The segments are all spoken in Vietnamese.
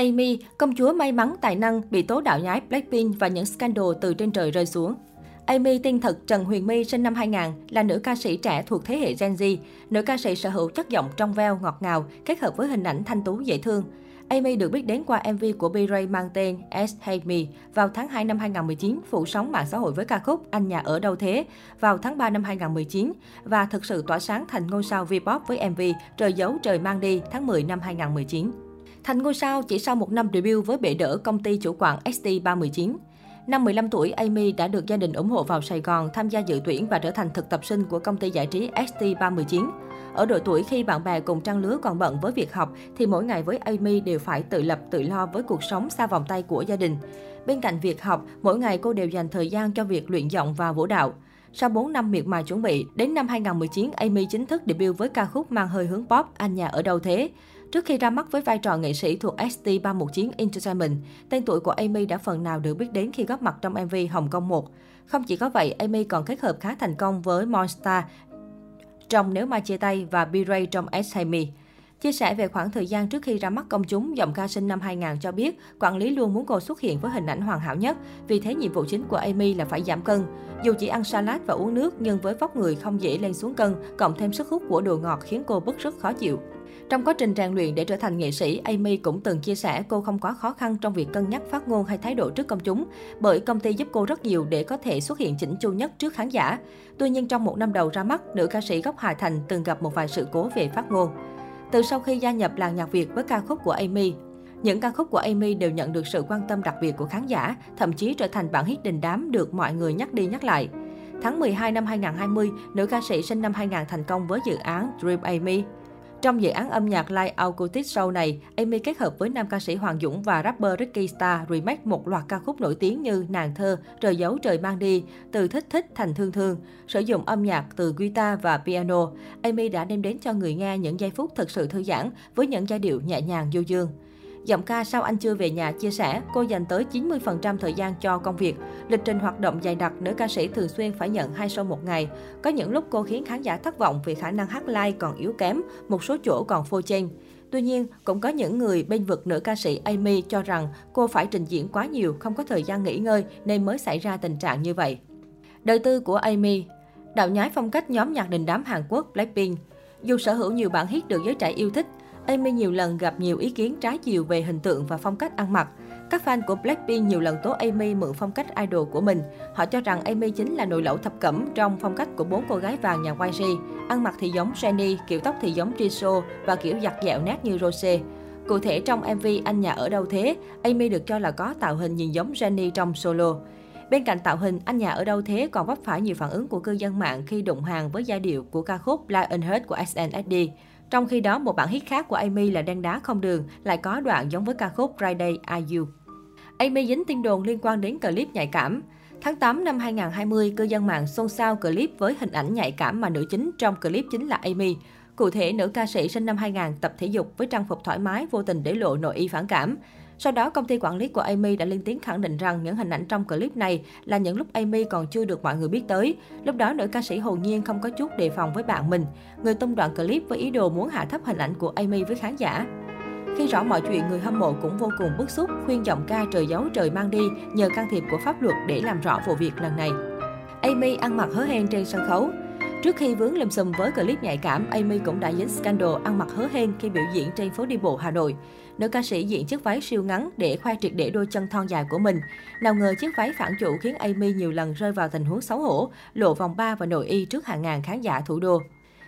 Amy, công chúa may mắn tài năng, bị tố đạo nhái Blackpink và những scandal từ trên trời rơi xuống. Amy tên thật Trần Huyền My sinh năm 2000 là nữ ca sĩ trẻ thuộc thế hệ Gen Z. Nữ ca sĩ sở hữu chất giọng trong veo, ngọt ngào, kết hợp với hình ảnh thanh tú dễ thương. Amy được biết đến qua MV của B-Ray mang tên S Hate Me vào tháng 2 năm 2019, phủ sóng mạng xã hội với ca khúc Anh nhà ở đâu thế vào tháng 3 năm 2019 và thực sự tỏa sáng thành ngôi sao V-pop với MV Trời giấu trời mang đi tháng 10 năm 2019. Thành ngôi sao chỉ sau một năm debut với bệ đỡ công ty chủ quản ST319. Năm 15 tuổi, Amy đã được gia đình ủng hộ vào Sài Gòn tham gia dự tuyển và trở thành thực tập sinh của công ty giải trí ST319. Ở độ tuổi khi bạn bè cùng trang lứa còn bận với việc học, thì mỗi ngày với Amy đều phải tự lập tự lo với cuộc sống xa vòng tay của gia đình. Bên cạnh việc học, mỗi ngày cô đều dành thời gian cho việc luyện giọng và vũ đạo. Sau 4 năm miệt mài chuẩn bị, đến năm 2019, Amy chính thức debut với ca khúc mang hơi hướng pop Anh nhà ở đâu thế. Trước khi ra mắt với vai trò nghệ sĩ thuộc ST319 Entertainment, tên tuổi của Amy đã phần nào được biết đến khi góp mặt trong MV Hồng Kông 1. Không chỉ có vậy, Amy còn kết hợp khá thành công với Monster trong Nếu Mai Chia Tay và B-Ray trong S Me. Chia sẻ về khoảng thời gian trước khi ra mắt công chúng, giọng ca sinh năm 2000 cho biết quản lý luôn muốn cô xuất hiện với hình ảnh hoàn hảo nhất. Vì thế nhiệm vụ chính của Amy là phải giảm cân. Dù chỉ ăn salad và uống nước nhưng với vóc người không dễ lên xuống cân, cộng thêm sức hút của đồ ngọt khiến cô bức rất khó chịu. Trong quá trình rèn luyện để trở thành nghệ sĩ, Amy cũng từng chia sẻ cô không quá khó khăn trong việc cân nhắc phát ngôn hay thái độ trước công chúng, bởi công ty giúp cô rất nhiều để có thể xuất hiện chỉnh chu nhất trước khán giả. Tuy nhiên trong một năm đầu ra mắt, nữ ca sĩ gốc Hà Thành từng gặp một vài sự cố về phát ngôn. Từ sau khi gia nhập làng nhạc Việt với ca khúc của Amy, những ca khúc của Amy đều nhận được sự quan tâm đặc biệt của khán giả, thậm chí trở thành bản hit đình đám được mọi người nhắc đi nhắc lại. Tháng 12 năm 2020, nữ ca sĩ sinh năm 2000 thành công với dự án Dream Amy. Trong dự án âm nhạc Live Acoustic Show này, Amy kết hợp với nam ca sĩ Hoàng Dũng và rapper Ricky Star remake một loạt ca khúc nổi tiếng như Nàng thơ, Trời giấu trời mang đi, Từ thích thích thành thương thương. Sử dụng âm nhạc từ guitar và piano, Amy đã đem đến cho người nghe những giây phút thật sự thư giãn với những giai điệu nhẹ nhàng du dương. Giọng ca Sao anh chưa về nhà chia sẻ, cô dành tới 90% thời gian cho công việc. Lịch trình hoạt động dày đặc, nữ ca sĩ thường xuyên phải nhận hai show một ngày. Có những lúc cô khiến khán giả thất vọng vì khả năng hát live còn yếu kém, một số chỗ còn phô chen. Tuy nhiên, cũng có những người bên vực nữ ca sĩ Amy cho rằng cô phải trình diễn quá nhiều, không có thời gian nghỉ ngơi nên mới xảy ra tình trạng như vậy. Đời tư của Amy Đạo nhái phong cách nhóm nhạc đình đám Hàn Quốc Blackpink Dù sở hữu nhiều bản hit được giới trẻ yêu thích, Amy nhiều lần gặp nhiều ý kiến trái chiều về hình tượng và phong cách ăn mặc. Các fan của Blackpink nhiều lần tố Amy mượn phong cách idol của mình. Họ cho rằng Amy chính là nồi lẩu thập cẩm trong phong cách của bốn cô gái vàng nhà YG. Ăn mặc thì giống Jennie, kiểu tóc thì giống Jisoo và kiểu giặt dẹo nét như Rose. Cụ thể trong MV Anh nhà ở đâu thế, Amy được cho là có tạo hình nhìn giống Jennie trong solo. Bên cạnh tạo hình, anh nhà ở đâu thế còn vấp phải nhiều phản ứng của cư dân mạng khi đụng hàng với giai điệu của ca khúc Lionheart của SNSD. Trong khi đó, một bản hit khác của Amy là Đen đá không đường lại có đoạn giống với ca khúc Friday Are You. Amy dính tin đồn liên quan đến clip nhạy cảm. Tháng 8 năm 2020, cư dân mạng xôn xao clip với hình ảnh nhạy cảm mà nữ chính trong clip chính là Amy. Cụ thể, nữ ca sĩ sinh năm 2000 tập thể dục với trang phục thoải mái vô tình để lộ nội y phản cảm. Sau đó, công ty quản lý của Amy đã lên tiếng khẳng định rằng những hình ảnh trong clip này là những lúc Amy còn chưa được mọi người biết tới. Lúc đó, nữ ca sĩ hồn nhiên không có chút đề phòng với bạn mình. Người tung đoạn clip với ý đồ muốn hạ thấp hình ảnh của Amy với khán giả. Khi rõ mọi chuyện, người hâm mộ cũng vô cùng bức xúc, khuyên giọng ca trời giấu trời mang đi nhờ can thiệp của pháp luật để làm rõ vụ việc lần này. Amy ăn mặc hớ hên trên sân khấu. Trước khi vướng lùm xùm với clip nhạy cảm, Amy cũng đã dính scandal ăn mặc hớ hên khi biểu diễn trên phố đi bộ Hà Nội. Nữ ca sĩ diện chiếc váy siêu ngắn để khoe triệt để đôi chân thon dài của mình. Nào ngờ chiếc váy phản chủ khiến Amy nhiều lần rơi vào tình huống xấu hổ, lộ vòng ba và nội y trước hàng ngàn khán giả thủ đô.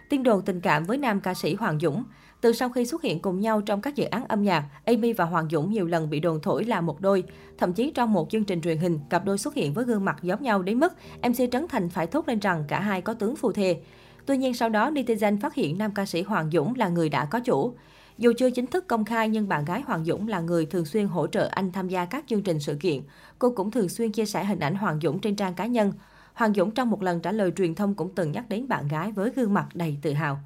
Tin đồn tình cảm với nam ca sĩ Hoàng Dũng. Từ sau khi xuất hiện cùng nhau trong các dự án âm nhạc, Amy và Hoàng Dũng nhiều lần bị đồn thổi là một đôi. Thậm chí trong một chương trình truyền hình, cặp đôi xuất hiện với gương mặt giống nhau đến mức MC Trấn Thành phải thốt lên rằng cả hai có tướng phù thề. Tuy nhiên sau đó, netizen phát hiện nam ca sĩ Hoàng Dũng là người đã có chủ. Dù chưa chính thức công khai nhưng bạn gái Hoàng Dũng là người thường xuyên hỗ trợ anh tham gia các chương trình sự kiện. Cô cũng thường xuyên chia sẻ hình ảnh Hoàng Dũng trên trang cá nhân. Hoàng Dũng trong một lần trả lời truyền thông cũng từng nhắc đến bạn gái với gương mặt đầy tự hào.